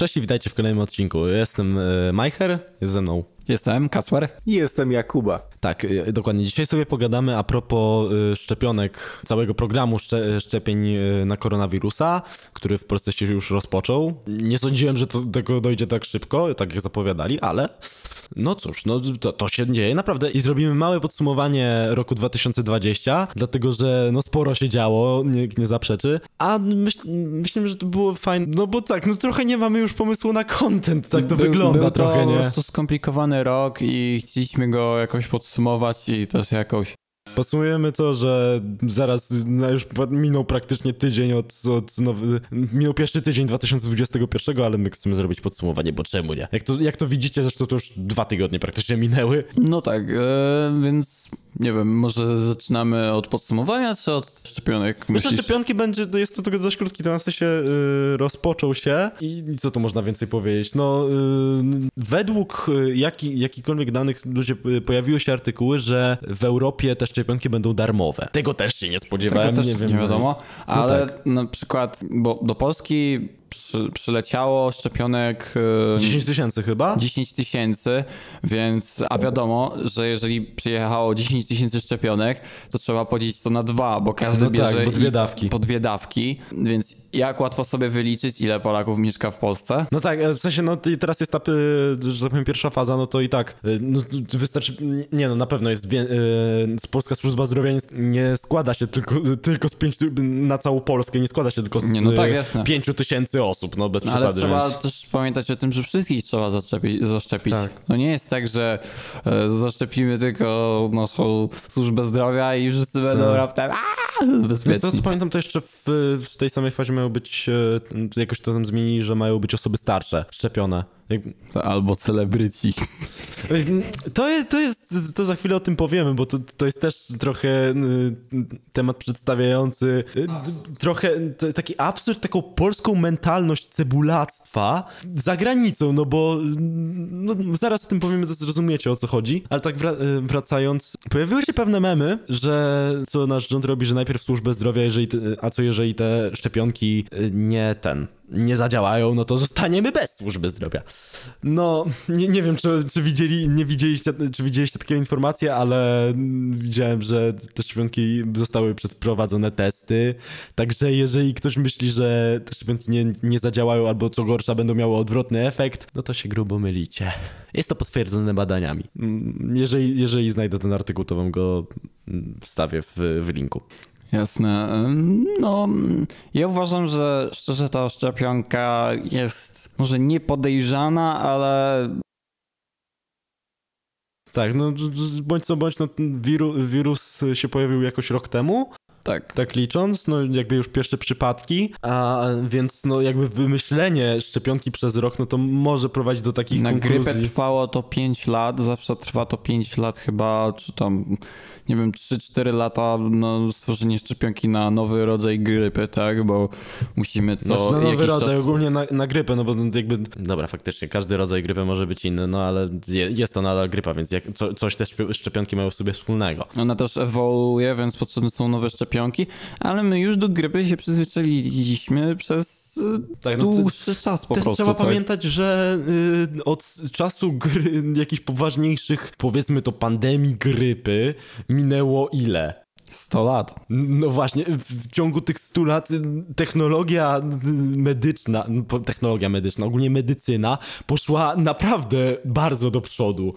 Cześć i witajcie w kolejnym odcinku. Jestem e, Majcher, jest ze mną. Jestem Kacper. I jestem Jakuba. Tak, e, dokładnie. Dzisiaj sobie pogadamy a propos e, szczepionek, całego programu szcze- szczepień na koronawirusa, który w Polsce się już rozpoczął. Nie sądziłem, że to, do tego dojdzie tak szybko, tak jak zapowiadali, ale no cóż, no to, to się dzieje naprawdę i zrobimy małe podsumowanie roku 2020, dlatego że no sporo się działo, nikt nie zaprzeczy, a myśl, myślę, że to było fajne, no bo tak, no trochę nie mamy już pomysłu na content, tak to Był- wygląda był trochę, to po nie? prostu skomplikowany rok i chcieliśmy go jakoś podsumować i też jakoś... Podsumujemy to, że zaraz no już minął praktycznie tydzień od, od nowy, minął pierwszy tydzień 2021, ale my chcemy zrobić podsumowanie, bo czemu nie? Jak to, jak to widzicie, zresztą to już dwa tygodnie praktycznie minęły. No tak, e, więc nie wiem, może zaczynamy od podsumowania czy od szczepionek? Myślę, że szczepionki będzie, to jest to tylko dość krótki temat, w sensie y, rozpoczął się i co tu można więcej powiedzieć? No, y, według y, jaki, jakichkolwiek danych ludzie pojawiły się artykuły, że w Europie te szczepionki będą darmowe. Tego też się nie spodziewałem, Tego też nie nie, wiem. no wiadomo, ale tak. na przykład, bo do Polski przy, przyleciało szczepionek e, 10 tysięcy chyba? 10 tysięcy, więc a wiadomo, że jeżeli przyjechało 10 tysięcy szczepionek, to trzeba podzielić to na dwa, bo każdy No tak, bierze po dwie dawki. Po dwie dawki, więc jak łatwo sobie wyliczyć, ile Polaków mieszka w Polsce? No tak, w sensie, no i teraz jest ta, y, że tak powiem, pierwsza faza, no to i tak, y, no wystarczy, nie no, na pewno jest, wie, Polska Służba Zdrowia nie, składa się tylko, tylko z pięciu, na całą Polskę, nie składa się tylko z Nie, no tak, pięciu tysięcy osób, no bez No, ale przesady, trzeba więc... też pamiętać o tym, że wszystkich trzeba zaszczepić. zaszczepić. Tak. No nie jest tak, że e, zaszczepimy tylko naszą służbę zdrowia i wszyscy będą Tak. raptem aaa, bezpieczni. co pamiętam, to jeszcze w, w tej samej fazie mają być, e, jakoś to tam zmienili, że mają być osoby starsze, szczepione. Albo celebryci. To jest, to jest, to za chwilę o tym powiemy, bo to, to jest też trochę y, temat przedstawiający y, trochę taki absurd, taką polską mentalność cebulactwa za granicą, no bo no, zaraz o tym powiemy, to zrozumiecie o co chodzi, ale tak y, wracając, pojawiły się pewne memy, że co nasz rząd robi, że najpierw służbę zdrowia, jeżeli a co jeżeli te szczepionki nie ten, nie zadziałają, no to zostaniemy bez służby zdrowia. No, nie, nie wiem, czy, czy widzieli, nie widzieliście, czy widzieliście takie informacje, ale widziałem, że te szczepionki zostały przeprowadzone testy, także jeżeli ktoś myśli, że te szczepionki nie, nie zadziałają albo co gorsza będą miały odwrotny efekt, no to się grubo mylicie. Jest to potwierdzone badaniami. Mm, Jeżeli, jeżeli znajdę ten artykuł, to wam go wstawię w, w linku. Jasne. No, ja uważam, że szczerze ta szczepionka jest może nie podejrzana, ale Tak, no bądź co bądź, no, ten wiru, wirus się pojawił jakoś rok temu, tak. tak licząc, no jakby już pierwsze przypadki, a więc no jakby wymyślenie szczepionki przez rok, no to może prowadzić do takich Na konkluzji. grypę trwało to 5 lat, zawsze trwa to 5 lat chyba, czy tam, nie wiem, 3-4 lata no, stworzenie szczepionki na nowy rodzaj grypy, tak? Bo musimy co Znaczy, no, nowy rodzaj, czas... ogólnie na, na grypę, no bo jakby, dobra, faktycznie, każdy rodzaj grypy może być inny, no ale je, jest to nadal grypa, więc jak, co, coś te szczep- szczepionki mają w sobie wspólnego. Ona też ewoluuje, więc potrzebne są nowe szczepionki, ale my już do grypy się przyzwyczailiśmy przez y, Tak, no, dłuższy czas po Też prostu. trzeba tak? pamiętać, że y, od czasu gry, jakichś poważniejszych, powiedzmy to pandemii grypy, minęło ile? 100 lat. No właśnie, w ciągu tych 100 lat y, technologia y, medyczna, no, technologia medyczna, ogólnie medycyna poszła naprawdę bardzo do przodu.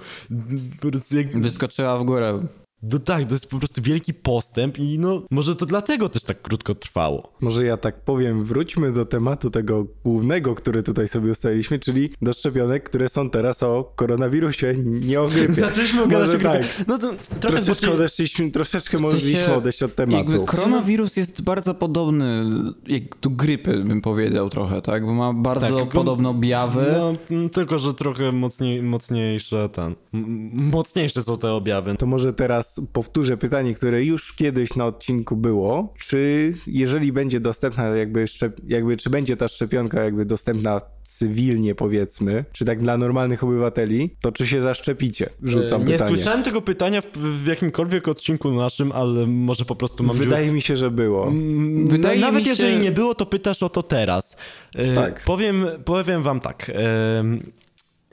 Jak, Wyskoczyła w górę. No tak, to jest po prostu wielki postęp i no może to dlatego też tak krótko trwało. Może ja tak powiem, wróćmy do tematu tego głównego, który tutaj sobie ustaliliśmy, czyli do szczepionek, które są teraz o koronawirusie, nie o grypie. Zaczęliśmy gadać o tak. No to trochę Troszeczkę zboczy... odeszliśmy, troszeczkę mogliśmy odejść od tematu. Jakby koronawirus jest bardzo podobny jak do grypy, bym powiedział trochę, tak? Bo ma bardzo Tak, podobne objawy. No, m, tylko, że trochę mocniej, mocniejsze ten. Mocniejsze są te objawy. To może teraz raz powtórzę pytanie, które już kiedyś na odcinku było. Czy jeżeli będzie dostępna jakby, szczep, jakby czy będzie ta szczepionka jakby dostępna cywilnie powiedzmy, czy tak dla normalnych obywateli, to czy się zaszczepicie? Rzucam E, Nie pytanie. słyszałem tego pytania w, w jakimkolwiek odcinku naszym, ale może po prostu mam Wydaje mi się, że było. Mm, Wydaje na, nawet się- jeżeli nie było, to pytasz o to teraz. E, Tak. Powiem, powiem wam tak. em,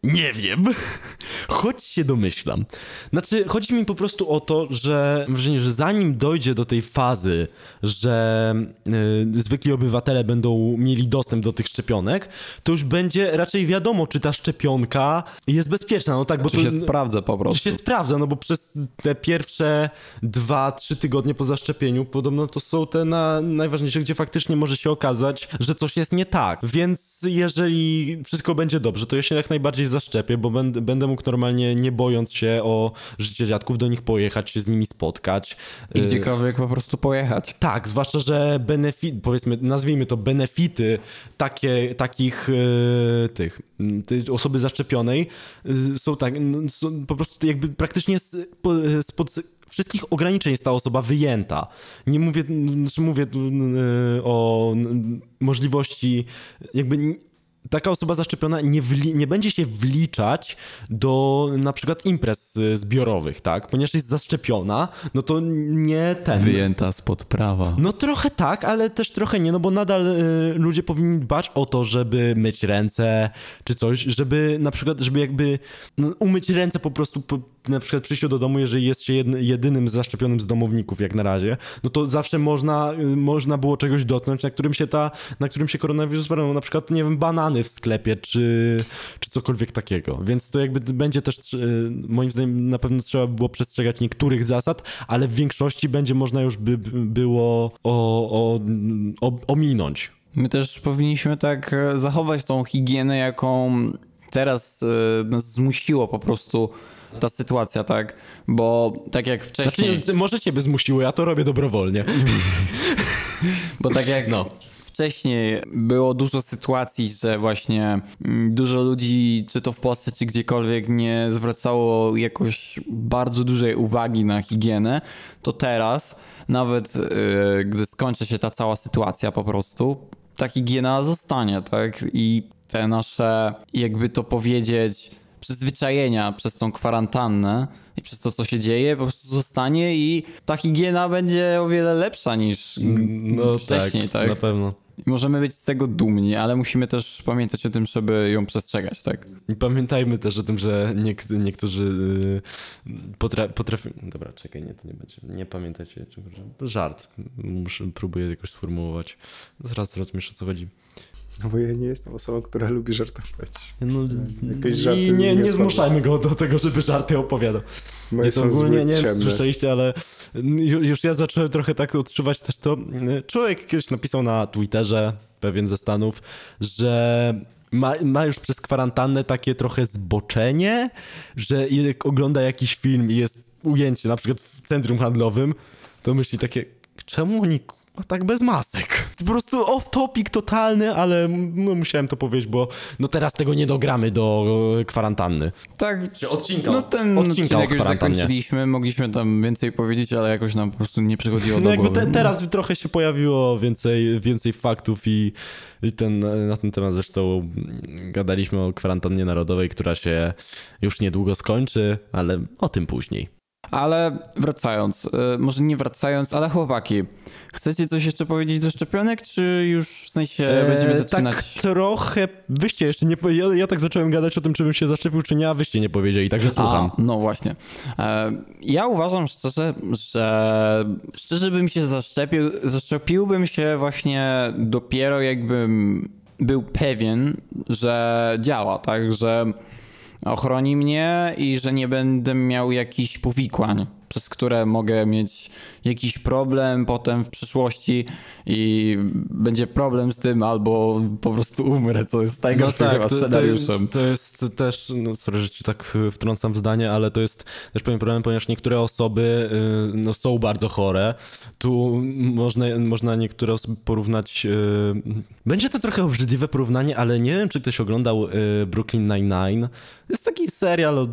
nie wiem, choć się domyślam. Znaczy, chodzi mi po prostu o to, że, że że zanim dojdzie do tej fazy, że y, zwykli obywatele będą mieli dostęp do tych szczepionek, to już będzie raczej wiadomo, czy ta szczepionka jest bezpieczna. No tak, bo Czy to się sprawdza po prostu. się sprawdza, no bo przez te pierwsze dwa, trzy tygodnie po zaszczepieniu podobno to są te na, najważniejsze, gdzie faktycznie może się okazać, że coś jest nie tak. Więc jeżeli wszystko będzie dobrze, to ja się jak najbardziej zaszczepię, bo będę, będę mógł normalnie, nie bojąc się o życie dziadków, do nich pojechać, się z nimi spotkać. I Y, gdziekolwiek po prostu pojechać. tak, zwłaszcza, że benefit, powiedzmy, nazwijmy to benefity takie, takich e, tych, osoby zaszczepionej e, są tak, są po prostu jakby praktycznie spod wszystkich ograniczeń jest ta osoba wyjęta. Nie mówię, znaczy mówię o możliwości jakby taka osoba zaszczepiona nie, nie będzie się wliczać do na przykład imprez e, zbiorowych, tak? Ponieważ jest zaszczepiona, no to nie ten. Wyjęta spod prawa. No trochę tak, ale też trochę nie, no bo nadal y, ludzie powinni dbać o to, żeby myć ręce czy coś, żeby na przykład, żeby jakby no, umyć ręce po prostu po, na przykład przyjściu do domu, jeżeli jest się jedynym zaszczepionym z domowników jak na razie, no to zawsze można, y, można było czegoś dotknąć, na którym się ta, na którym się koronawirus zbierał, no, na przykład, nie wiem, banany w sklepie czy, czy cokolwiek takiego, więc to jakby będzie też, y, moim zdaniem na pewno trzeba było przestrzegać niektórych zasad, ale w większości będzie można już by by było o, o, o, ominąć. My też powinniśmy tak e, zachować tą higienę, jaką teraz e, nas zmusiło po prostu ta sytuacja, tak? Bo tak jak wcześniej, Znaczy, może ciebie zmusiło, ja to robię dobrowolnie. bo tak jak No. wcześniej było dużo sytuacji, że właśnie mm, dużo ludzi, czy to w Polsce, czy gdziekolwiek, nie zwracało jakoś bardzo dużej uwagi na higienę, to teraz, nawet e, gdy skończy się ta cała sytuacja po prostu, ta higiena zostanie, tak? I te nasze, jakby to powiedzieć, przyzwyczajenia przez tą kwarantannę i przez to, co się dzieje, po prostu zostanie i ta higiena będzie o wiele lepsza niż No wcześniej, tak? na pewno. Możemy być z tego dumni, ale musimy też pamiętać o tym, żeby ją przestrzegać, tak? Pamiętajmy też o tym, że niek- niektórzy y, potra- potrafią... Dobra, czekaj, nie, to nie będzie. Nie pamiętajcie, czy- żart. Muszę, próbuję jakoś sformułować. Zaraz rozumiesz, o co chodzi. No bo ja nie jestem osobą, która lubi żartować. No, żarty I nie, nie zmuszajmy go do tego, żeby żarty opowiadał. Moje Nie, to ogólnie nie wiem, słyszeliście, ale ju- już ja zacząłem trochę tak odczuwać też to. Człowiek kiedyś napisał na Twitterze, pewien ze Stanów, że ma, ma już przez kwarantannę takie trochę zboczenie, że jak ogląda jakiś film i jest ujęcie na przykład w centrum handlowym, to myśli takie, czemu oni kurwa, tak bez masek? Po prostu off topic totalny, ale no, musiałem to powiedzieć, bo no teraz tego nie dogramy do e, kwarantanny. Tak. Czy odcinka- No ten odcinka odcinek już zakończyliśmy, mogliśmy tam więcej powiedzieć, ale jakoś nam po prostu nie przychodziło No do jakby głowy. te, teraz trochę się pojawiło więcej, więcej faktów i, i ten, na ten temat zresztą gadaliśmy o kwarantannie narodowej, która się już niedługo skończy, ale o tym później. Ale wracając, y, może nie wracając, ale chłopaki, chcecie coś jeszcze powiedzieć do szczepionek, czy już w sensie będziemy zaczynać? Tak trochę, wyście jeszcze nie, ja, ja tak zacząłem gadać o tym, czy bym się zaszczepił, czy nie, a wyście nie powiedzieli, także słucham. A, no właśnie. E, Ja uważam szczerze, że szczerze bym się zaszczepił, zaszczepiłbym się właśnie dopiero jakbym był pewien, że działa, tak, że ochroni mnie i że nie będę miał jakichś powikłań, przez które mogę mieć jakiś problem potem w przyszłości i będzie problem z tym albo po prostu umrę, co jest najgorszym No tak, to, to, scenariuszem. to jest też, no sorry, że ci tak y, wtrącam w zdanie, ale to jest też pewien problem, ponieważ niektóre osoby y, no, są bardzo chore. Tu można, można niektóre osoby porównać. y, Będzie to trochę obrzydliwe porównanie, ale nie wiem, czy ktoś oglądał Brooklyn Nine-Nine. Jest taki serial od,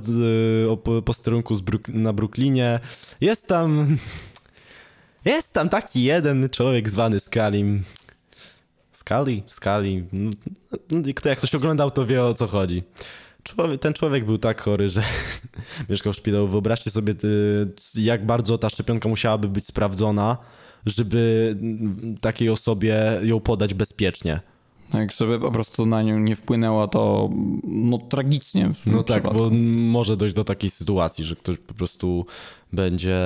o po- posterunku Brook- na Brooklynie. Jest tam. Jest tam taki jeden człowiek zwany Scalim. Scully? Scully. No, no, Kto jak ktoś oglądał, to wie o co chodzi. Człowiek, ten człowiek był tak chory, że mieszkał w szpitalu. Wyobraźcie sobie, y, jak bardzo ta szczepionka musiałaby być sprawdzona, żeby mm, takiej osobie ją podać bezpiecznie. Tak, żeby po prostu na nią nie wpłynęło to no tragicznie. No tak, przypadku. bo może dojść do takiej sytuacji, że ktoś po prostu będzie,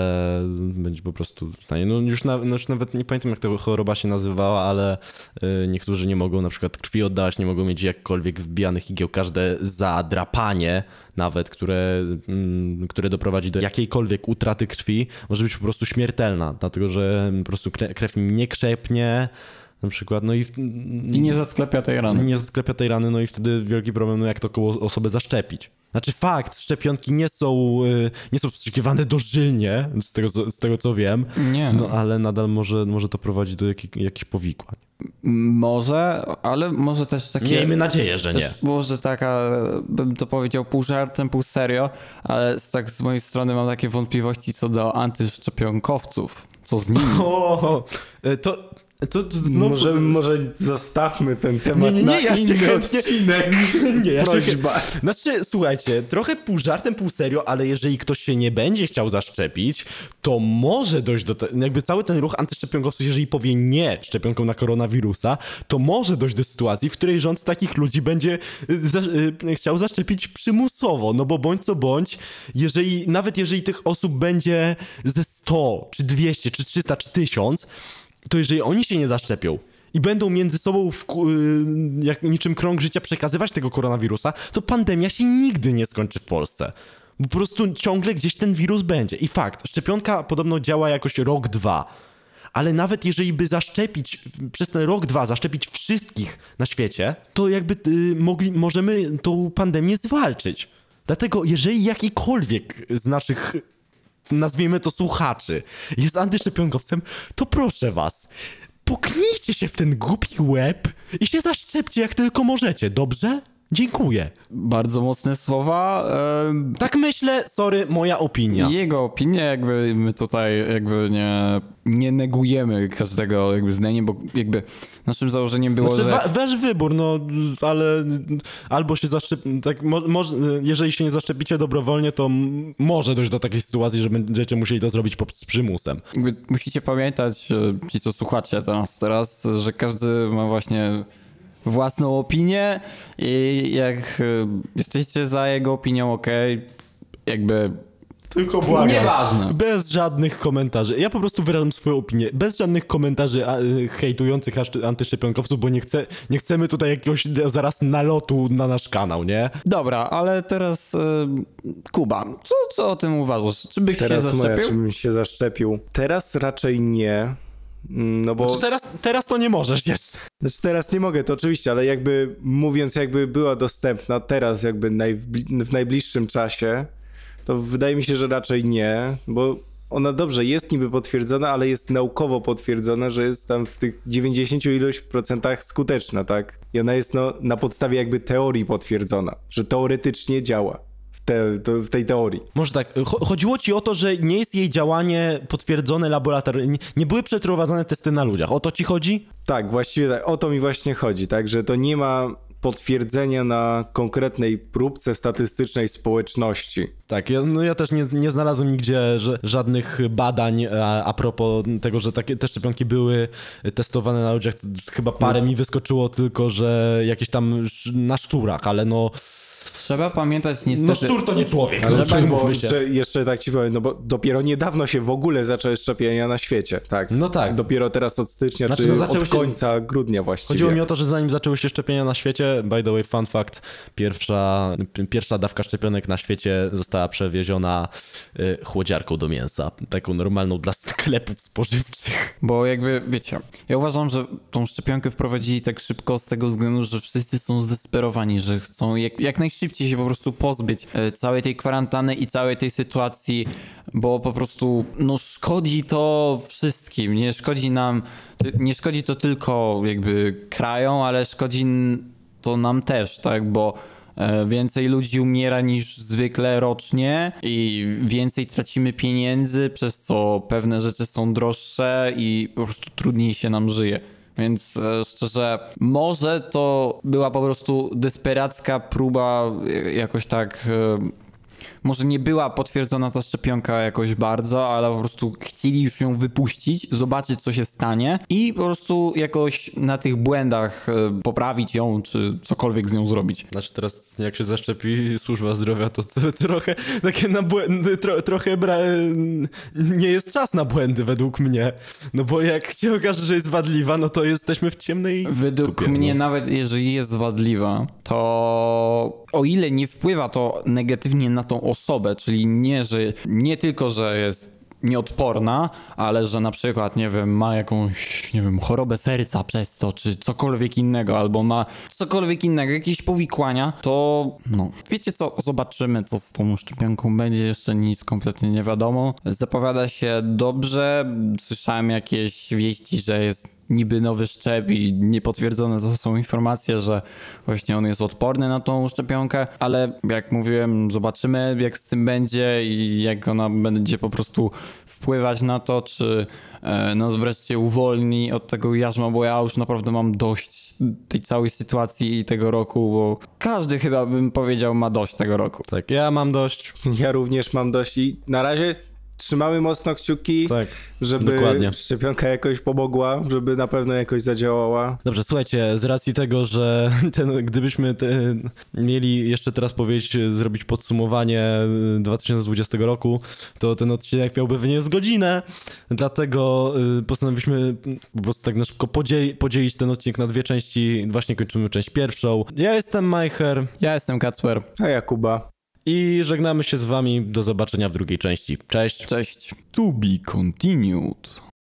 będzie po prostu. No już, na, no już nawet nie pamiętam, jak ta choroba się nazywała, ale y, niektórzy nie mogą na przykład krwi oddawać, nie mogą mieć jakkolwiek wbijanych igieł. Każde zadrapanie nawet, które, mm, które doprowadzi do jakiejkolwiek utraty krwi, może być po prostu śmiertelna, dlatego że po prostu kre, krew nie krzepnie, na przykład, no i... w- I nie zasklepia tej rany. nie sklepia tej rany, no i wtedy wielki problem, no jak to koło osobę zaszczepić. Znaczy fakt, szczepionki nie są, y, nie są wstrzykiwane dożylnie, z tego, z tego co wiem, Nie. no ale nadal może, może to prowadzić do jakich, jakichś powikłań. Może, ale może też takie... Miejmy nadzieję, że nie. Może taka, bym to powiedział pół żartem, pół serio, ale z, tak z mojej strony mam takie wątpliwości co do antyszczepionkowców. Co z nimi? O, to, to. Może, może zostawmy ten temat Nie, nie, na nie, ja się inny chętnie... odcinek. Nie, ja się Prośba. chę- Znaczy, słuchajcie, trochę pół żartem, pół serio, ale jeżeli ktoś się nie będzie chciał zaszczepić, to może dojść do... Te... Jakby cały ten ruch antyszczepionkowców, jeżeli powie nie szczepionką na koronawirusa, to może dojść do sytuacji, w której rząd takich ludzi będzie y, za... y, chciał zaszczepić przymusowo, no bo bądź co bądź, jeżeli, nawet jeżeli tych osób będzie ze 100, czy 200, czy 300, czy 1000, to jeżeli oni się nie zaszczepią i będą między sobą w, y, jak niczym krąg życia przekazywać tego koronawirusa, to pandemia się nigdy nie skończy w Polsce. Po prostu ciągle gdzieś ten wirus będzie. I fakt, szczepionka podobno działa jakoś rok, dwa. Ale nawet jeżeli by zaszczepić, przez ten rok, dwa, zaszczepić wszystkich na świecie, to jakby y, mogli, możemy tą pandemię zwalczyć. Dlatego jeżeli jakikolwiek z naszych nazwijmy to słuchaczy, jest antyszczepionkowcem, to proszę was, poknijcie się w ten głupi łeb i się zaszczepcie jak tylko możecie, dobrze? Dziękuję. Bardzo mocne słowa. Tak myślę, sorry, moja opinia. Jego opinie, jakby my tutaj jakby nie, nie negujemy każdego jakby zdania, bo jakby naszym założeniem było, Znaczy, że... wasz wybór, no, ale albo się zaszczepicie, tak, mo- może, jeżeli się nie zaszczepicie dobrowolnie, to może dojść do takiej sytuacji, że będziecie musieli to zrobić pod z przymusem. Jakby musicie pamiętać, ci co słuchacie teraz, teraz, że każdy ma właśnie własną opinię i jak e, jesteście za jego opinią, okej, jakby Tylko błagam. Nieważne. Bez żadnych komentarzy. Ja po prostu wyrażam swoją opinię. Bez żadnych komentarzy a, y, hejtujących antyszczepionkowców, bo nie, chcę, nie chcemy tutaj jakiegoś zaraz nalotu na nasz kanał, nie? Dobra, ale teraz e, Kuba, co, co o tym uważasz? Czy byś Teraz się moja, zaszczepił? czy bym się zaszczepił. Teraz raczej nie. Mm, No bo Znaczy teraz, teraz to nie możesz jeszcze. Znaczy teraz nie mogę, to oczywiście, ale jakby mówiąc, jakby była dostępna teraz, jakby najbli- w najbliższym czasie, to wydaje mi się, że raczej nie, bo ona dobrze jest niby potwierdzona, ale jest naukowo potwierdzona, że jest tam w tych 90 ilość procentach skuteczna, tak? I ona jest no, na podstawie jakby teorii potwierdzona, że teoretycznie działa te, to, w tej teorii. Może tak, cho- chodziło ci o to, że nie jest jej działanie potwierdzone laboratoryjnie, nie były przeprowadzane testy na ludziach. O to ci chodzi? Tak, właściwie tak, o to mi właśnie chodzi, tak, że to nie ma potwierdzenia na konkretnej próbce statystycznej społeczności. Tak, ja, no ja też nie, nie znalazłem nigdzie że, żadnych badań a, a propos tego, że takie te szczepionki były testowane na ludziach. Chyba parę mi wyskoczyło tylko, że jakieś tam na szczurach, ale no, Trzeba pamiętać niestety... no szczur to nie człowiek. Ale tak, bo się. jeszcze, tak ci powiem, no bo dopiero niedawno się w ogóle zaczęły szczepienia na świecie, tak? No tak. Dopiero teraz od stycznia, Znaczy, czy no od się- końca grudnia właściwie. Chodziło mi o to, że zanim zaczęły się szczepienia na świecie, by the way, fun fact, pierwsza, pierwsza dawka szczepionek na świecie została przewieziona y, chłodziarką do mięsa. Taką normalną dla sklepów spożywczych. Bo jakby, wiecie, ja uważam, że tą szczepionkę wprowadzili tak szybko z tego względu, że wszyscy są zdesperowani, że chcą jak, jak najszybciej musicie się po prostu pozbyć e, całej tej kwarantanny i całej tej sytuacji, bo po prostu no szkodzi to wszystkim, nie szkodzi nam, nie szkodzi to tylko jakby krajom, ale szkodzi to nam też, tak, bo e, więcej ludzi umiera niż zwykle rocznie i więcej tracimy pieniędzy, przez co pewne rzeczy są droższe i po prostu trudniej się nam żyje. Więc e, szczerze, może to była po prostu desperacka próba e, jakoś tak. Może nie była potwierdzona ta szczepionka jakoś bardzo, ale po prostu chcieli już ją wypuścić, zobaczyć co się stanie i po prostu jakoś na tych błędach e, poprawić ją, czy cokolwiek z nią zrobić. Znaczy teraz jak się zaszczepi służba zdrowia, to, trochę takie na błędy, tro, trochę bra... nie jest czas na błędy według mnie. No bo jak się okaże, że jest wadliwa, no to jesteśmy w ciemnej Według dupie, mnie, no. nawet jeżeli jest wadliwa, to o ile nie wpływa to negatywnie na tą osobę, czyli nie, że nie tylko, że jest nieodporna, ale że na przykład, nie wiem, ma jakąś, nie wiem, chorobę serca przez to, czy cokolwiek innego, albo ma cokolwiek innego, jakieś powikłania, to no, wiecie co, zobaczymy, co z tą szczepionką będzie, jeszcze nic kompletnie nie wiadomo. Zapowiada się dobrze, słyszałem jakieś wieści, że jest niby nowy szczep i niepotwierdzone to są informacje, że właśnie on jest odporny na tą szczepionkę, ale jak mówiłem, zobaczymy jak z tym będzie i jak ona będzie po prostu wpływać na to, czy e, nas wreszcie uwolni od tego jarzma, bo ja już naprawdę mam dość tej całej sytuacji i tego roku, bo każdy chyba bym powiedział ma dość tego roku. Tak, ja mam dość. Ja również mam dość i na razie trzymamy mocno kciuki, Tak, żeby dokładnie. szczepionka jakoś pomogła, żeby na pewno jakoś zadziałała. Dobrze, słuchajcie, z racji tego, że ten, gdybyśmy te, mieli jeszcze teraz powiedzieć, zrobić podsumowanie 2020 roku, to ten odcinek miałby wynieść z godzinę, dlatego y, postanowiliśmy po prostu tak na szybko podzieli, podzielić ten odcinek na dwie części. Właśnie kończymy część pierwszą. Ja jestem Majcher Ja jestem Kacper. A Jakuba. I żegnamy się z wami. Do zobaczenia w drugiej części. Cześć! Cześć. To be continued.